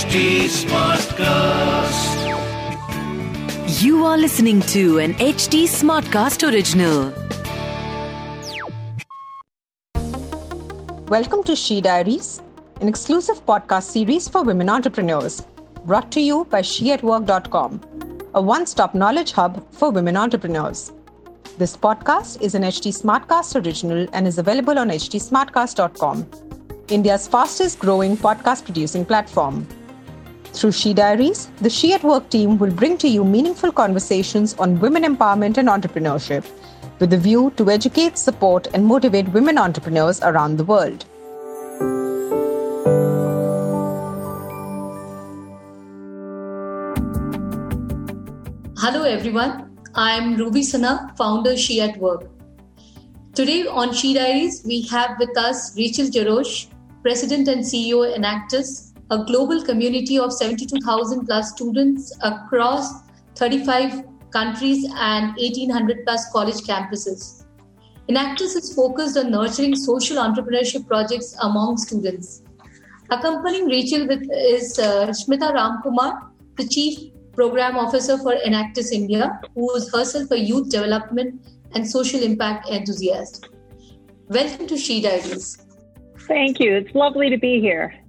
HT Smartcast. You are listening to an HT Smartcast original. Welcome to She Diaries, an exclusive podcast series for women entrepreneurs, brought to you by sheatwork.com, a one stop knowledge hub for women entrepreneurs. This podcast is an HT Smartcast original and is available on htsmartcast.com, India's fastest growing podcast producing platform. Through She Diaries, the She at Work team will bring to you meaningful conversations on women empowerment and entrepreneurship with a view to educate, support, and motivate women entrepreneurs around the world. Hello, everyone. I'm Ruby Sana, founder She at Work. Today on She Diaries, we have with us Rachel Jarosh, President and CEO Enactus, a global community of 72,000 plus students across 35 countries and 1,800 plus college campuses. Enactus is focused on nurturing social entrepreneurship projects among students. Accompanying Rachel with is uh, Shmita Ramkumar, the Chief Program Officer for Enactus India, who is herself a youth development and social impact enthusiast. Welcome to She Diaries. Thank you. It's lovely to be here.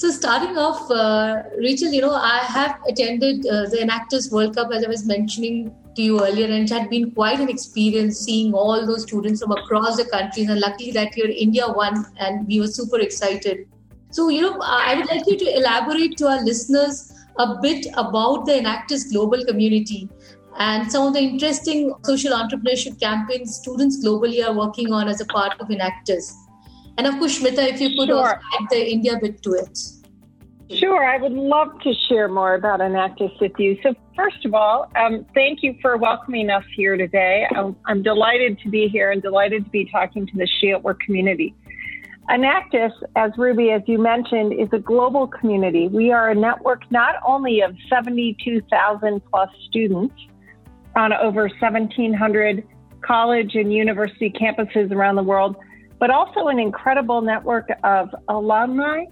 So starting off, uh, Rachel, you know, I have attended uh, the Enactus World Cup as I was mentioning to you earlier, and it had been quite an experience seeing all those students from across the countries. And luckily that year India won, and we were super excited. So, you know, I would like you to elaborate to our listeners a bit about the Enactus global community and some of the interesting social entrepreneurship campaigns students globally are working on as a part of Enactus. And of course, Shmita, if you could Sure. add the India bit to it. Sure, I would love to share more about Enactus with you. So, first of all, um, thank you for welcoming us here today. I'm, I'm delighted to be here and delighted to be talking to the She at Work community. Enactus, as Ruby, as you mentioned, is a global community. We are a network not only of 72,000 plus students on over 1,700 college and university campuses around the world, but also an incredible network of alumni,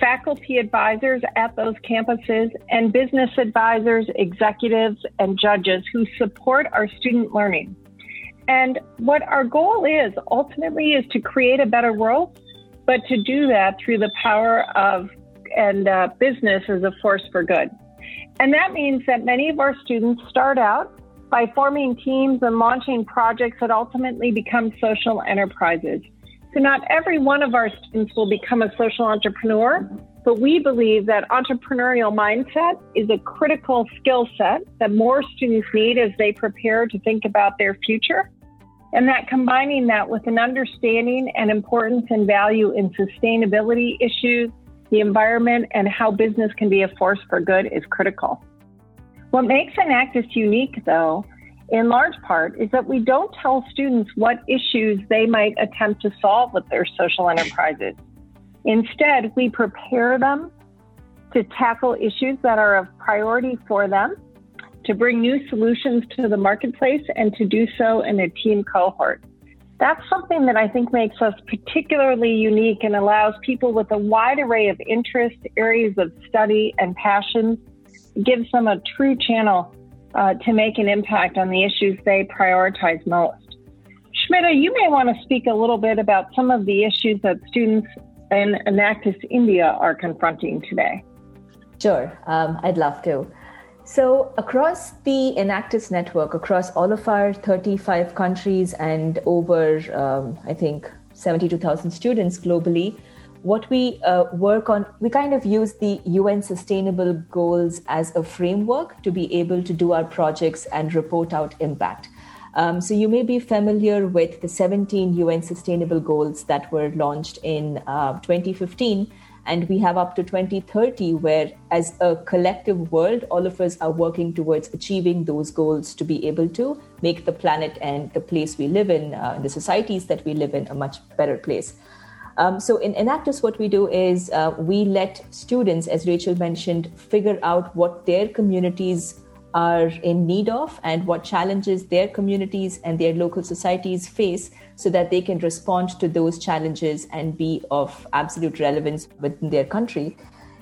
faculty advisors at those campuses, and business advisors, executives, and judges who support our student learning. And what our goal is ultimately is to create a better world, but to do that through the power of and uh, business as a force for good. And that means that many of our students start out by forming teams and launching projects that ultimately become social enterprises. So, not every one of our students will become a social entrepreneur, but we believe that entrepreneurial mindset is a critical skill set that more students need as they prepare to think about their future. And that combining that with an understanding and importance and value in sustainability issues, the environment, and how business can be a force for good is critical. What makes Enactus unique, though, in large part, is that we don't tell students what issues they might attempt to solve with their social enterprises. Instead, we prepare them to tackle issues that are of priority for them, to bring new solutions to the marketplace, and to do so in a team cohort. That's something that I think makes us particularly unique and allows people with a wide array of interests, areas of study, and passions, gives them a true channel uh, to make an impact on the issues they prioritize most. Shmita, you may want to speak a little bit about some of the issues that students in Enactus India are confronting today. Sure, um, I'd love to. So, across the Enactus network, across all of our 35 countries and over, um, I think, 72,000 students globally, what we uh, work on, we kind of use the UN Sustainable Goals as a framework to be able to do our projects and report out impact. Um, so, you may be familiar with the 17 UN Sustainable Goals that were launched in uh, 2015 and we have up to 2030 where as a collective world all of us are working towards achieving those goals to be able to make the planet and the place we live in uh, the societies that we live in a much better place um, so in enactus what we do is uh, we let students as rachel mentioned figure out what their communities are in need of and what challenges their communities and their local societies face so that they can respond to those challenges and be of absolute relevance within their country.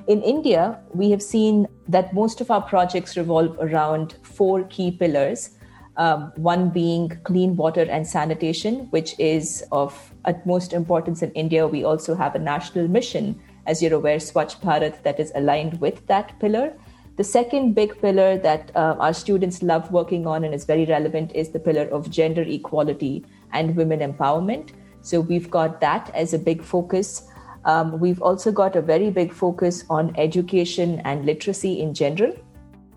in India, we have seen that most of our projects revolve around four key pillars. Um, one being clean water and sanitation, which is of utmost importance in India. We also have a national mission, as you're aware, Swachh Bharat, that is aligned with that pillar. The second big pillar that uh, our students love working on and is very relevant is the pillar of gender equality and women empowerment. So we've got that as a big focus. Um, we've also got a very big focus on education and literacy in general,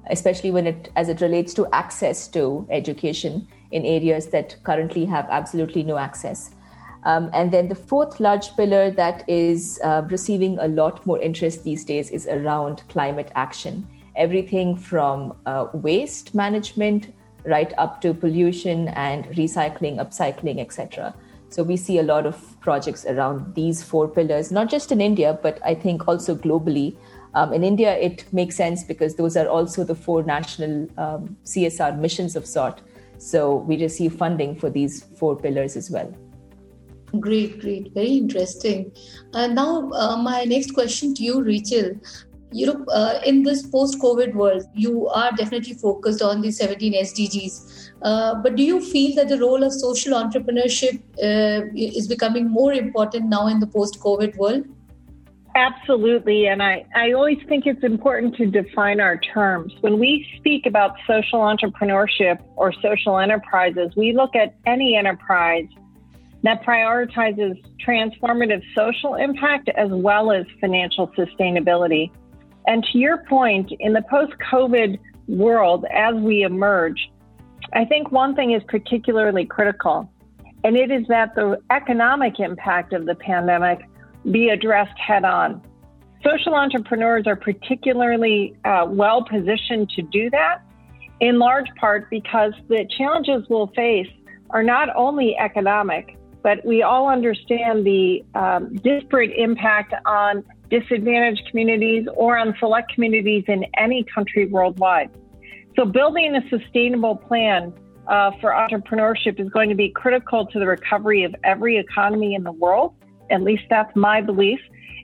especially when it as it relates to access to education in areas that currently have absolutely no access. Um, and then the fourth large pillar that is uh, receiving a lot more interest these days is around climate action. Everything from uh, waste management right up to pollution and recycling, upcycling, etc. So we see a lot of projects around these four pillars, not just in India, but I think also globally. Um, in India, it makes sense because those are also the four national um, CSR missions of sort. So we receive funding for these four pillars as well. Great, great, very interesting. Uh, now, uh, my next question to you, Rachel you know, uh, in this post-COVID world, you are definitely focused on the 17 SDGs. Uh, but do you feel that the role of social entrepreneurship uh, is becoming more important now in the post-COVID world? Absolutely. And I, I always think it's important to define our terms. When we speak about social entrepreneurship or social enterprises, we look at any enterprise that prioritizes transformative social impact as well as financial sustainability. And to your point, in the post COVID world, as we emerge, I think one thing is particularly critical, and it is that the economic impact of the pandemic be addressed head on. Social entrepreneurs are particularly uh, well positioned to do that, in large part because the challenges we'll face are not only economic, but we all understand the um, disparate impact on disadvantaged communities or on select communities in any country worldwide. So, building a sustainable plan uh, for entrepreneurship is going to be critical to the recovery of every economy in the world. At least that's my belief.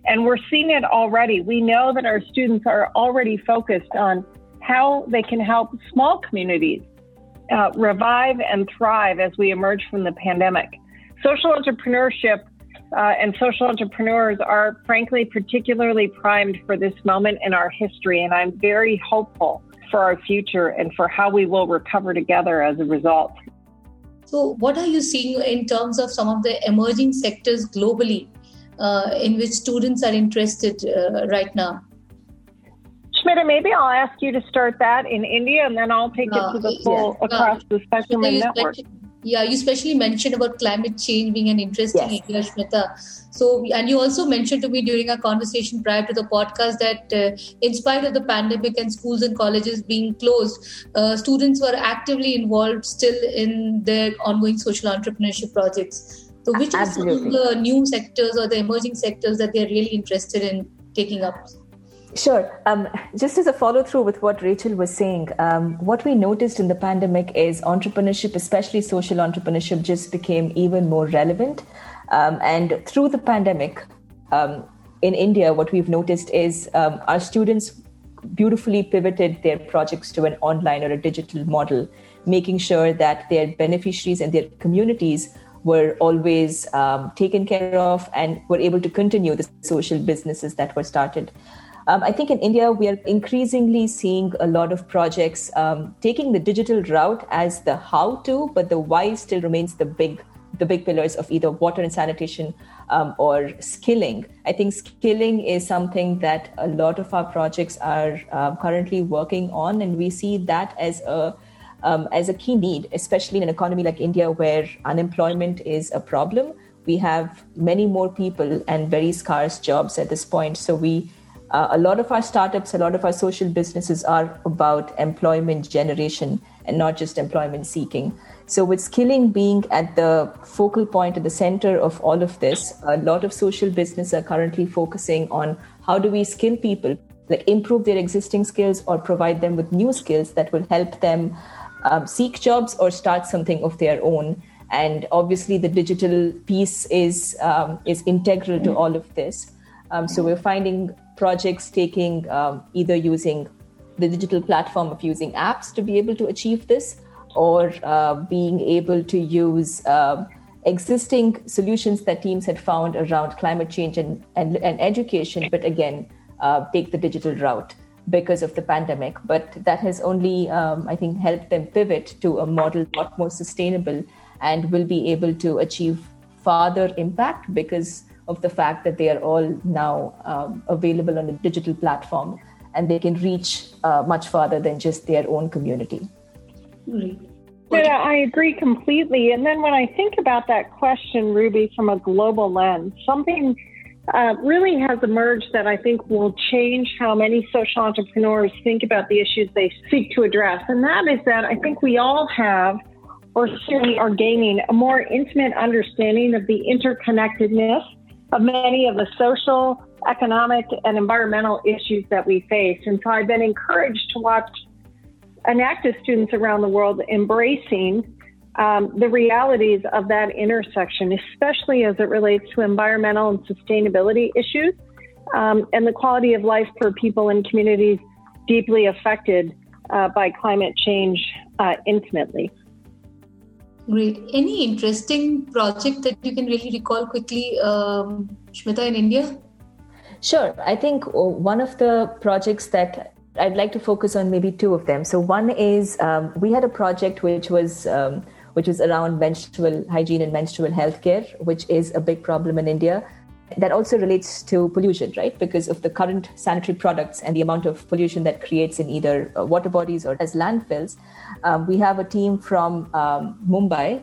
And we're seeing it already. We know that our students are already focused on how they can help small communities uh, revive and thrive as we emerge from the pandemic. Social entrepreneurship uh, and social entrepreneurs are frankly particularly primed for this moment in our history. And I'm very hopeful for our future and for how we will recover together as a result. So, what are you seeing in terms of some of the emerging sectors globally uh, in which students are interested uh, right now? Shmita, maybe I'll ask you to start that in India and then I'll take it uh, to the full yeah. across the spectrum and network. Yeah, you especially mentioned about climate change being an interesting yes. area, Shmita. So, and you also mentioned to me during our conversation prior to the podcast that uh, in spite of the pandemic and schools and colleges being closed, uh, students were actively involved still in their ongoing social entrepreneurship projects. So, which Absolutely. are some of the new sectors or the emerging sectors that they're really interested in taking up? Sure. Um, just as a follow through with what Rachel was saying, um, what we noticed in the pandemic is entrepreneurship, especially social entrepreneurship, just became even more relevant. Um, and through the pandemic, um, in India, what we've noticed is um, our students beautifully pivoted their projects to an online or a digital model, making sure that their beneficiaries and their communities were always um, taken care of and were able to continue the social businesses that were started. Um, I think in India, we are increasingly seeing a lot of projects um, taking the digital route as the how to, but the why still remains the big the big pillars of either water and sanitation um, or skilling. I think skilling is something that a lot of our projects are uh, currently working on, and we see that as a um, as a key need, especially in an economy like India where unemployment is a problem. We have many more people and very scarce jobs at this point. So we uh, a lot of our startups, a lot of our social businesses are about employment generation and not just employment seeking. So, with skilling being at the focal point, at the center of all of this, a lot of social business are currently focusing on how do we skill people, like improve their existing skills or provide them with new skills that will help them um, seek jobs or start something of their own. And obviously, the digital piece is um, is integral to all of this. Um, so we're finding projects taking um, either using the digital platform of using apps to be able to achieve this, or uh, being able to use uh, existing solutions that teams had found around climate change and, and, and education, but again, uh, take the digital route because of the pandemic. But that has only, um, I think, helped them pivot to a model a lot more sustainable and will be able to achieve farther impact because of the fact that they are all now um, available on a digital platform and they can reach uh, much farther than just their own community. Yeah, I agree completely. And then when I think about that question, Ruby, from a global lens, something uh, really has emerged that I think will change how many social entrepreneurs think about the issues they seek to address. And that is that I think we all have, or certainly are gaining, a more intimate understanding of the interconnectedness of many of the social, economic, and environmental issues that we face. And so I've been encouraged to watch Enactus students around the world embracing um, the realities of that intersection, especially as it relates to environmental and sustainability issues um, and the quality of life for people in communities deeply affected uh, by climate change uh, intimately. Great. Any interesting project that you can really recall quickly, um, Shmita, in India? Sure. I think uh, one of the projects that I'd like to focus on maybe two of them. So one is um, we had a project which was um, which was around menstrual hygiene and menstrual health care, which is a big problem in India. That also relates to pollution, right? Because of the current sanitary products and the amount of pollution that creates in either uh, water bodies or as landfills. Um, we have a team from um, Mumbai,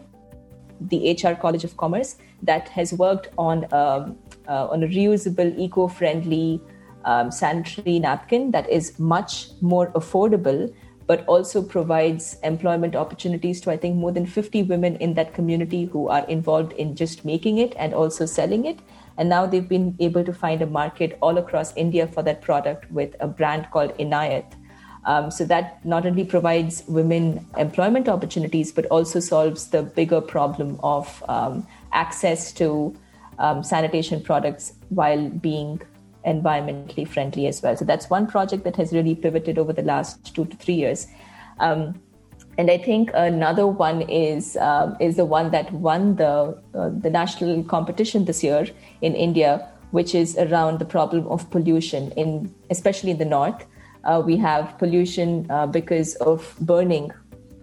the HR College of Commerce, that has worked on um, uh, on a reusable, eco-friendly um, sanitary napkin that is much more affordable but also provides employment opportunities to, I think, more than 50 women in that community who are involved in just making it and also selling it. And now they've been able to find a market all across India for that product with a brand called Inayat. Um, so that not only provides women employment opportunities, but also solves the bigger problem of um, access to um, sanitation products while being environmentally friendly as well. So that's one project that has really pivoted over the last two to three years. Um, and I think another one is uh, is the one that won the uh, the national competition this year in India, which is around the problem of pollution in especially in the north. Uh, we have pollution uh, because of burning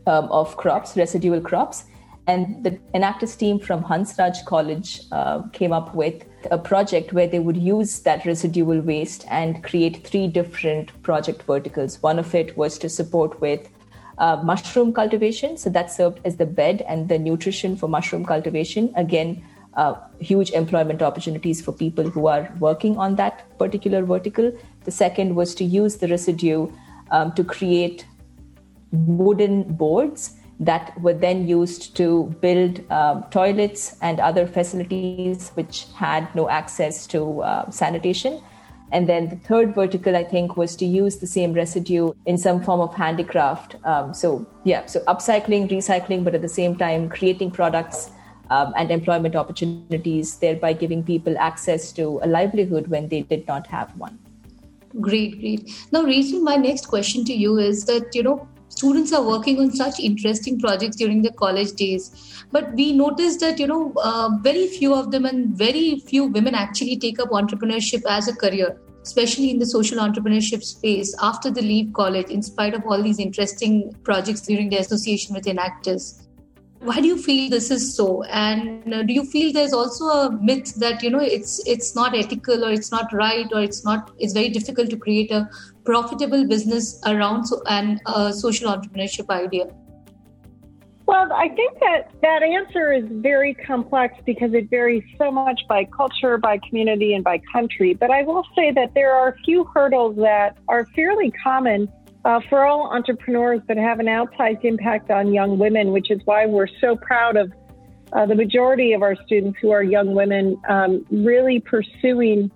um, of crops, residual crops, and the Enactus team from Hansraj College uh, came up with a project where they would use that residual waste and create three different project verticals. One of it was to support with uh, mushroom cultivation. So that served as the bed and the nutrition for mushroom cultivation. Again, uh, huge employment opportunities for people who are working on that particular vertical. The second was to use the residue um, to create wooden boards that were then used to build um, toilets and other facilities which had no access to uh, sanitation. And then the third vertical, I think, was to use the same residue in some form of handicraft. Um, so, yeah, so upcycling, recycling, but at the same time, creating products um, and employment opportunities, thereby giving people access to a livelihood when they did not have one. Great, great. Now, Rachel, my next question to you is that, you know, students are working on such interesting projects during their college days but we noticed that you know uh, very few of them and very few women actually take up entrepreneurship as a career especially in the social entrepreneurship space after they leave college in spite of all these interesting projects during their association with Enactus why do you feel this is so? And uh, do you feel there's also a myth that you know it's it's not ethical or it's not right or it's not it's very difficult to create a profitable business around so, and a social entrepreneurship idea? Well i think that that answer is very complex because it varies so much by culture by community and by country. But i will say that there are a few hurdles that are fairly common uh, for all entrepreneurs that have an outsized impact on young women, which is why we're so proud of uh, the majority of our students who are young women um, really pursuing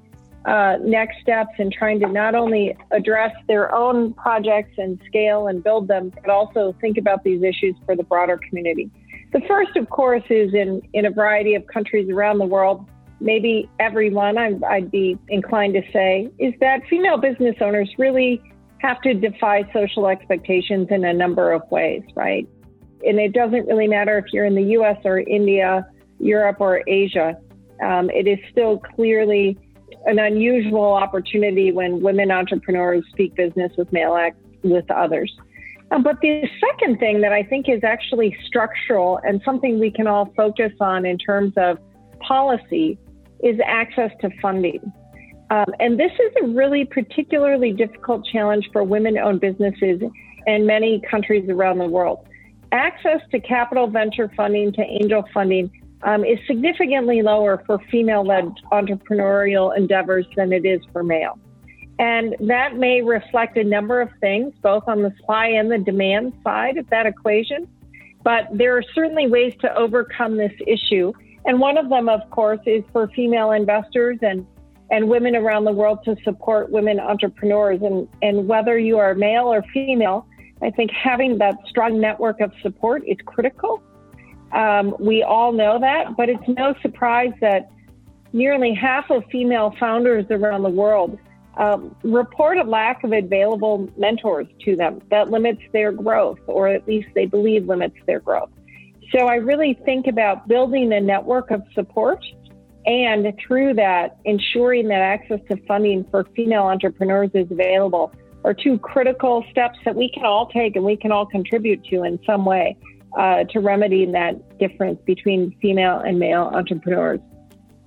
uh, next steps and trying to not only address their own projects and scale and build them, but also think about these issues for the broader community. The first, of course, is in, in a variety of countries around the world. maybe everyone, i I'd be inclined to say, is that female business owners really have to defy social expectations in a number of ways, right? And it doesn't really matter if you're in the US or India, Europe or Asia. Um, it is still clearly an unusual opportunity when women entrepreneurs speak business with male with others. Um, but the second thing that I think is actually structural and something we can all focus on in terms of policy is access to funding. Um, and this is a really particularly difficult challenge for women owned businesses in many countries around the world. Access to capital venture funding, to angel funding, um, is significantly lower for female led entrepreneurial endeavors than it is for male. And that may reflect a number of things, both on the supply and the demand side of that equation. But there are certainly ways to overcome this issue. And one of them, of course, is for female investors and, and women around the world to support women entrepreneurs. And, and whether you are male or female, I think having that strong network of support is critical. Um, we all know that, but it's no surprise that nearly half of female founders around the world um, report a lack of available mentors to them that limits their growth, or at least they believe limits their growth. So I really think about building a network of support and through that, ensuring that access to funding for female entrepreneurs is available are two critical steps that we can all take and we can all contribute to in some way uh, to remedying that difference between female and male entrepreneurs.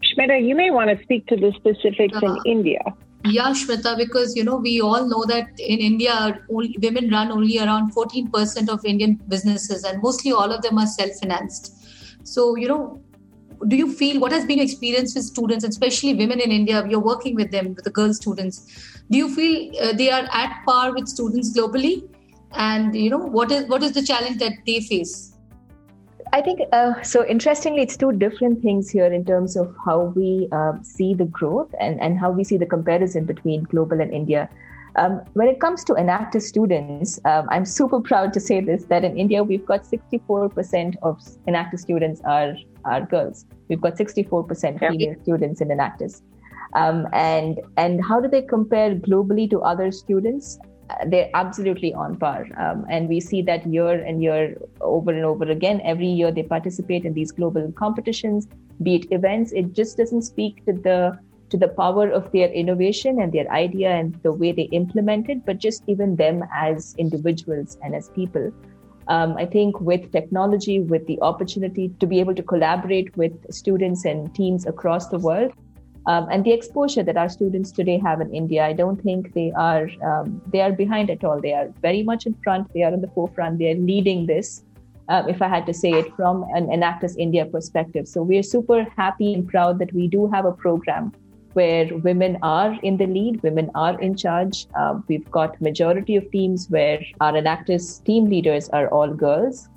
Shmita, you may want to speak to the specifics uh-huh. in India. Yeah, Shmita, because you know we all know that in India, only, women run only around 14% of Indian businesses, and mostly all of them are self-financed. So, you know, do you feel what has been your experience with students, especially women in India? You're working with them, with the girl students. Do you feel uh, they are at par with students globally? And you know, what is what is the challenge that they face? I think uh, so. Interestingly, it's two different things here in terms of how we uh, see the growth and, and how we see the comparison between global and India. Um, when it comes to Enactus students, um, I'm super proud to say this that in India we've got 64% of Enactus students are are girls. We've got 64% female students in Enactus. Um, and and how do they compare globally to other students? They're absolutely on par. Um, and we see that year and year over and over again. Every year they participate in these global competitions, be it events. It just doesn't speak to the to the power of their innovation and their idea and the way they implement it, but just even them as individuals and as people. Um, I think with technology, with the opportunity to be able to collaborate with students and teams across the world, um, and the exposure that our students today have in India, I don't think they are um, they are behind at all. They are very much in front. They are in the forefront. They are leading this. Um, if I had to say it from an Enactus India perspective, so we are super happy and proud that we do have a program where women are in the lead, women are in charge. Uh, we've got majority of teams where our Enactus team leaders are all girls,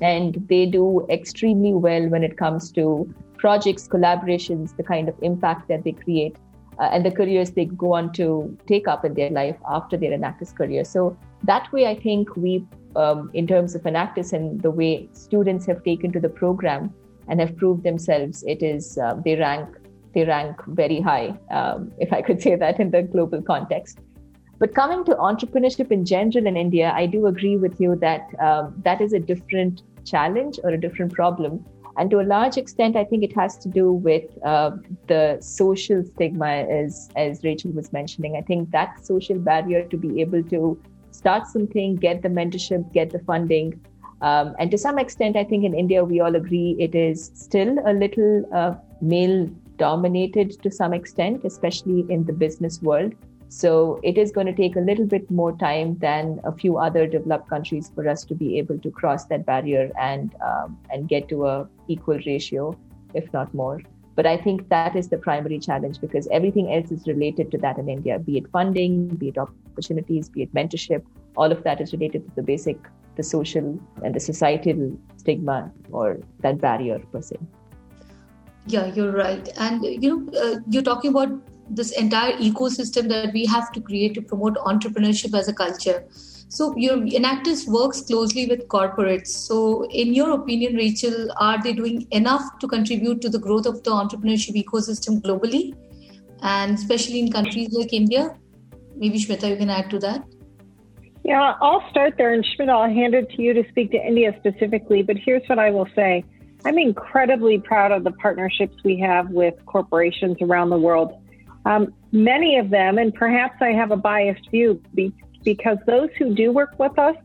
and they do extremely well when it comes to projects, collaborations, the kind of impact that they create, uh, and the careers they go on to take up in their life after their Enactus career. So that way, I think we, um, in terms of Enactus and the way students have taken to the program and have proved themselves, it is uh, they rank they rank very high, um, if I could say that in the global context. But coming to entrepreneurship in general in India, I do agree with you that um, that is a different challenge or a different problem and to a large extent, I think it has to do with uh, the social stigma, as, as Rachel was mentioning. I think that social barrier to be able to start something, get the mentorship, get the funding. Um, and to some extent, I think in India, we all agree it is still a little uh, male dominated to some extent, especially in the business world. So it is going to take a little bit more time than a few other developed countries for us to be able to cross that barrier and um, and get to a equal ratio, if not more. But I think that is the primary challenge because everything else is related to that in India, be it funding, be it opportunities, be it mentorship. All of that is related to the basic, the social and the societal stigma or that barrier per se. Yeah, you're right. And you know, uh, you're talking about this entire ecosystem that we have to create to promote entrepreneurship as a culture. So your Enactus works closely with corporates. So in your opinion, Rachel, are they doing enough to contribute to the growth of the entrepreneurship ecosystem globally, and especially in countries like India? Maybe Shmita, you can add to that. Yeah, I'll start there, and Shmita, I'll hand it to you to speak to India specifically. But here's what I will say. I'm incredibly proud of the partnerships we have with corporations around the world. Um, many of them, and perhaps I have a biased view because those who do work with us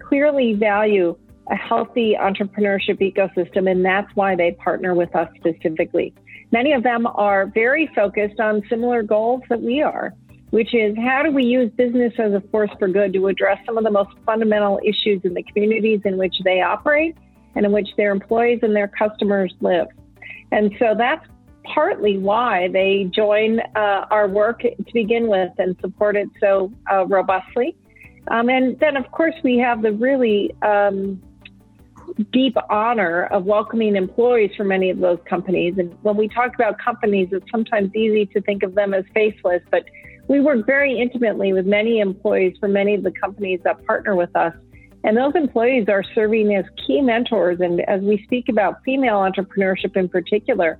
clearly value a healthy entrepreneurship ecosystem, and that's why they partner with us specifically. Many of them are very focused on similar goals that we are, which is how do we use business as a force for good to address some of the most fundamental issues in the communities in which they operate and in which their employees and their customers live. And so that's partly why they join uh, our work to begin with and support it so uh, robustly. Um, and then, of course, we have the really um, deep honor of welcoming employees from many of those companies. And when we talk about companies, it's sometimes easy to think of them as faceless, but we work very intimately with many employees from many of the companies that partner with us. And those employees are serving as key mentors. And as we speak about female entrepreneurship in particular,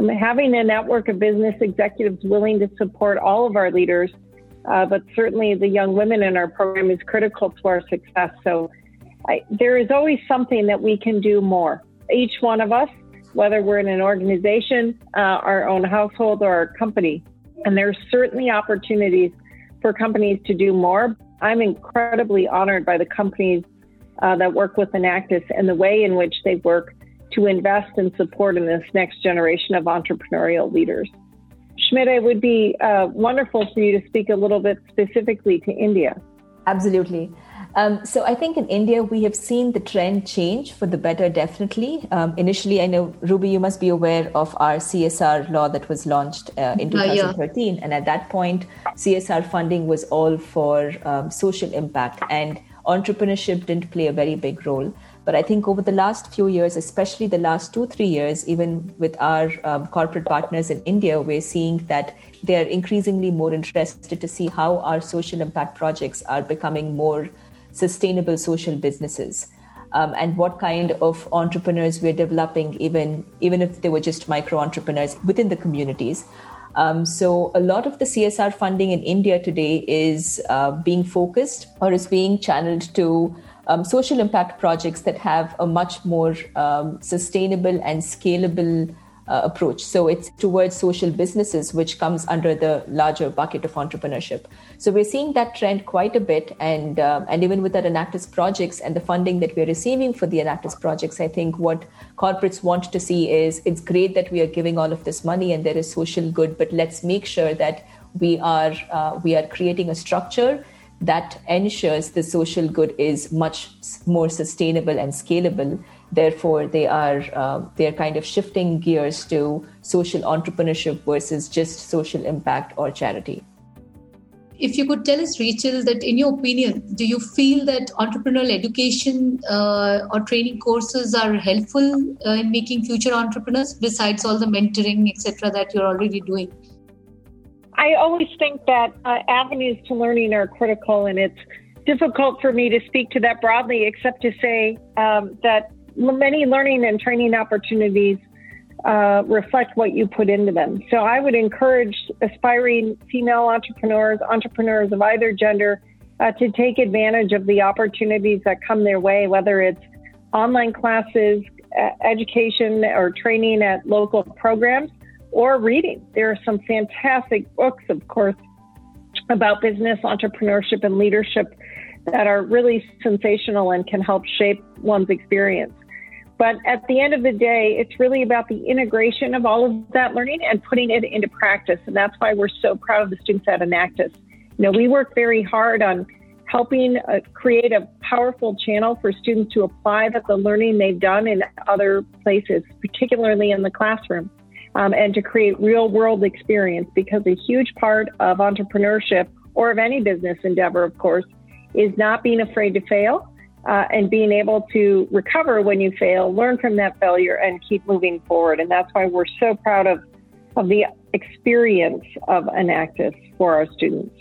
um, having a network of business executives willing to support all of our leaders, uh, but certainly the young women in our program is critical to our success. So I, there is always something that we can do more. Each one of us, whether we're in an organization, uh, our own household, or our company, and there's certainly opportunities for companies to do more. I'm incredibly honored by the companies uh, that work with Enactus and the way in which they work to invest and support in this next generation of entrepreneurial leaders. Shmita, it would be uh, wonderful for you to speak a little bit specifically to India. Absolutely. Um, so I think in India we have seen the trend change for the better. Definitely. Um, initially, I know Ruby, you must be aware of our CSR law that was launched uh, in 2013, uh, yeah. and at that point, CSR funding was all for um, social impact, and entrepreneurship didn't play a very big role. But I think over the last few years, especially the last two, three years, even with our um, corporate partners in India, we're seeing that they're increasingly more interested to see how our social impact projects are becoming more sustainable social businesses. Um, and what kind of entrepreneurs we're developing, even even if they were just micro entrepreneurs within the communities. Um, so a lot of the CSR funding in India today is uh, being focused or is being channeled to um, social impact projects that have a much more um, sustainable and scalable uh, approach. So it's towards social businesses, which comes under the larger bucket of entrepreneurship. So we're seeing that trend quite a bit, and uh, and even with our Enactus projects and the funding that we're receiving for the Enactus projects, I think what corporates want to see is it's great that we are giving all of this money and there is social good, but let's make sure that we are uh, we are creating a structure that ensures the social good is much more sustainable and scalable. Therefore they are uh, they're kind of shifting gears to social entrepreneurship versus just social impact or charity. If you could tell us rachel that in your opinion do you feel that entrepreneurial education uh, or training courses are helpful uh, in making future entrepreneurs besides all the mentoring etc that you're already doing i always think that uh, avenues to learning are critical and it's difficult for me to speak to that broadly except to say um, that many learning and training opportunities uh, reflect what you put into them. So I would encourage aspiring female entrepreneurs, entrepreneurs of either gender, uh, to take advantage of the opportunities that come their way, whether it's online classes, education, or training at local programs, or reading. There are some fantastic books, of course, about business, entrepreneurship, and leadership that are really sensational and can help shape one's experience. But at the end of the day, it's really about the integration of all of that learning and putting it into practice. And that's why we're so proud of the students at Enactus. You know, we work very hard on helping uh, create a powerful channel for students to apply the learning they've done in other places, particularly in the classroom, um, and to create real world experience because a huge part of entrepreneurship or of any business endeavor, of course, is not being afraid to fail uh, and being able to recover when you fail, learn from that failure, and keep moving forward. And that's why we're so proud of, of the experience of Enactus for our students.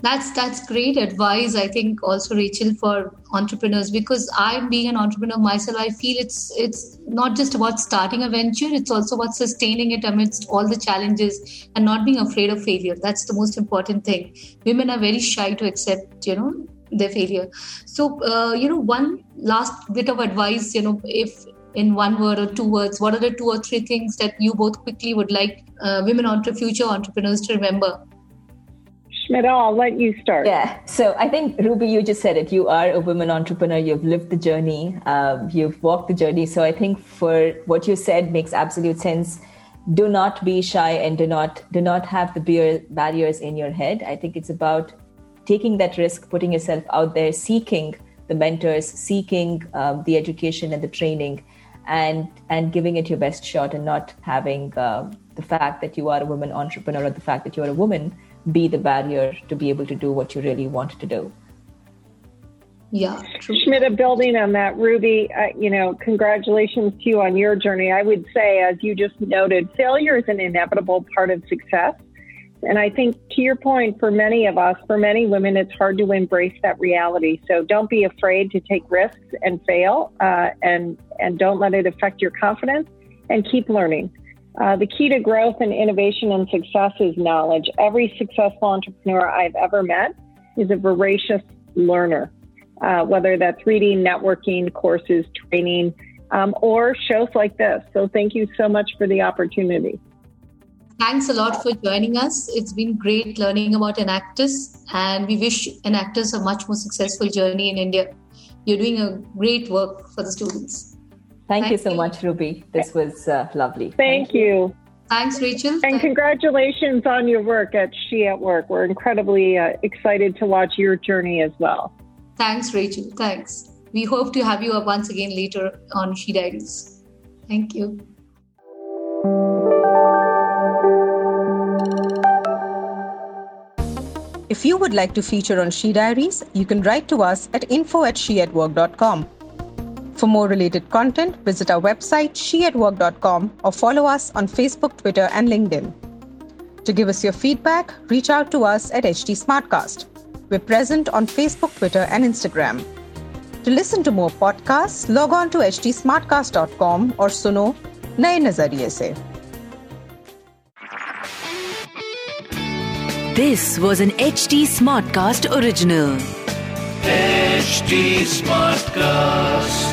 That's that's great advice. I think also Rachel for entrepreneurs because I'm being an entrepreneur myself. I feel it's it's not just about starting a venture; it's also about sustaining it amidst all the challenges and not being afraid of failure. That's the most important thing. Women are very shy to accept, you know, their failure. So, uh, you know, one last bit of advice, you know, if in one word or two words, what are the two or three things that you both quickly would like uh, women entre- future entrepreneurs to remember Smita, I'll let you start. Yeah. So I think, Ruby, you just said it. You are a woman entrepreneur. You've lived the journey, um, you've walked the journey. So I think for what you said makes absolute sense. Do not be shy and do not do not have the beer barriers in your head. I think it's about taking that risk, putting yourself out there, seeking the mentors, seeking um, the education and the training, and and giving it your best shot, and not having uh, the fact that you are a woman entrepreneur or the fact that you are a woman be the barrier to be able to do what you really want to do. Yeah, true. Smita, building on that, Ruby, uh, you know, congratulations to you on your journey. I would say, as you just noted, failure is an inevitable part of success. And I think to your point, for many of us, for many women, it's hard to embrace that reality. So don't be afraid to take risks and fail, uh, and and don't let it affect your confidence, and keep learning. Uh, the key to growth and innovation and success is knowledge. Every successful entrepreneur I've ever met is a voracious learner, uh, whether that's reading, networking, courses, training, um, or shows like this. So thank you so much for the opportunity. Thanks a lot for joining us. It's been great learning about Enactus, and we wish Enactus a much more successful journey in India. You're doing a great work for the students. Thank, Thank you so you. much, Ruby. This was uh, lovely. Thank, Thank you. you. Thanks, Rachel. And congratulations on your work at She at Work. We're incredibly uh, excited to watch your journey as well. Thanks, Rachel. Thanks. We hope to have you up once again later on She Diaries. Thank you. If you would like to feature on She Diaries, you can write to us at info at sheatwork.com. For more related content, visit our website sheatwork.com or follow us on Facebook, Twitter, and LinkedIn. To give us your feedback, reach out to us at HT Smartcast. We're present on Facebook, Twitter, and Instagram. To listen to more podcasts, log on to htsmartcast.com or सुनो नए नजरिए से This was an HT Smartcast original. HT Smartcast.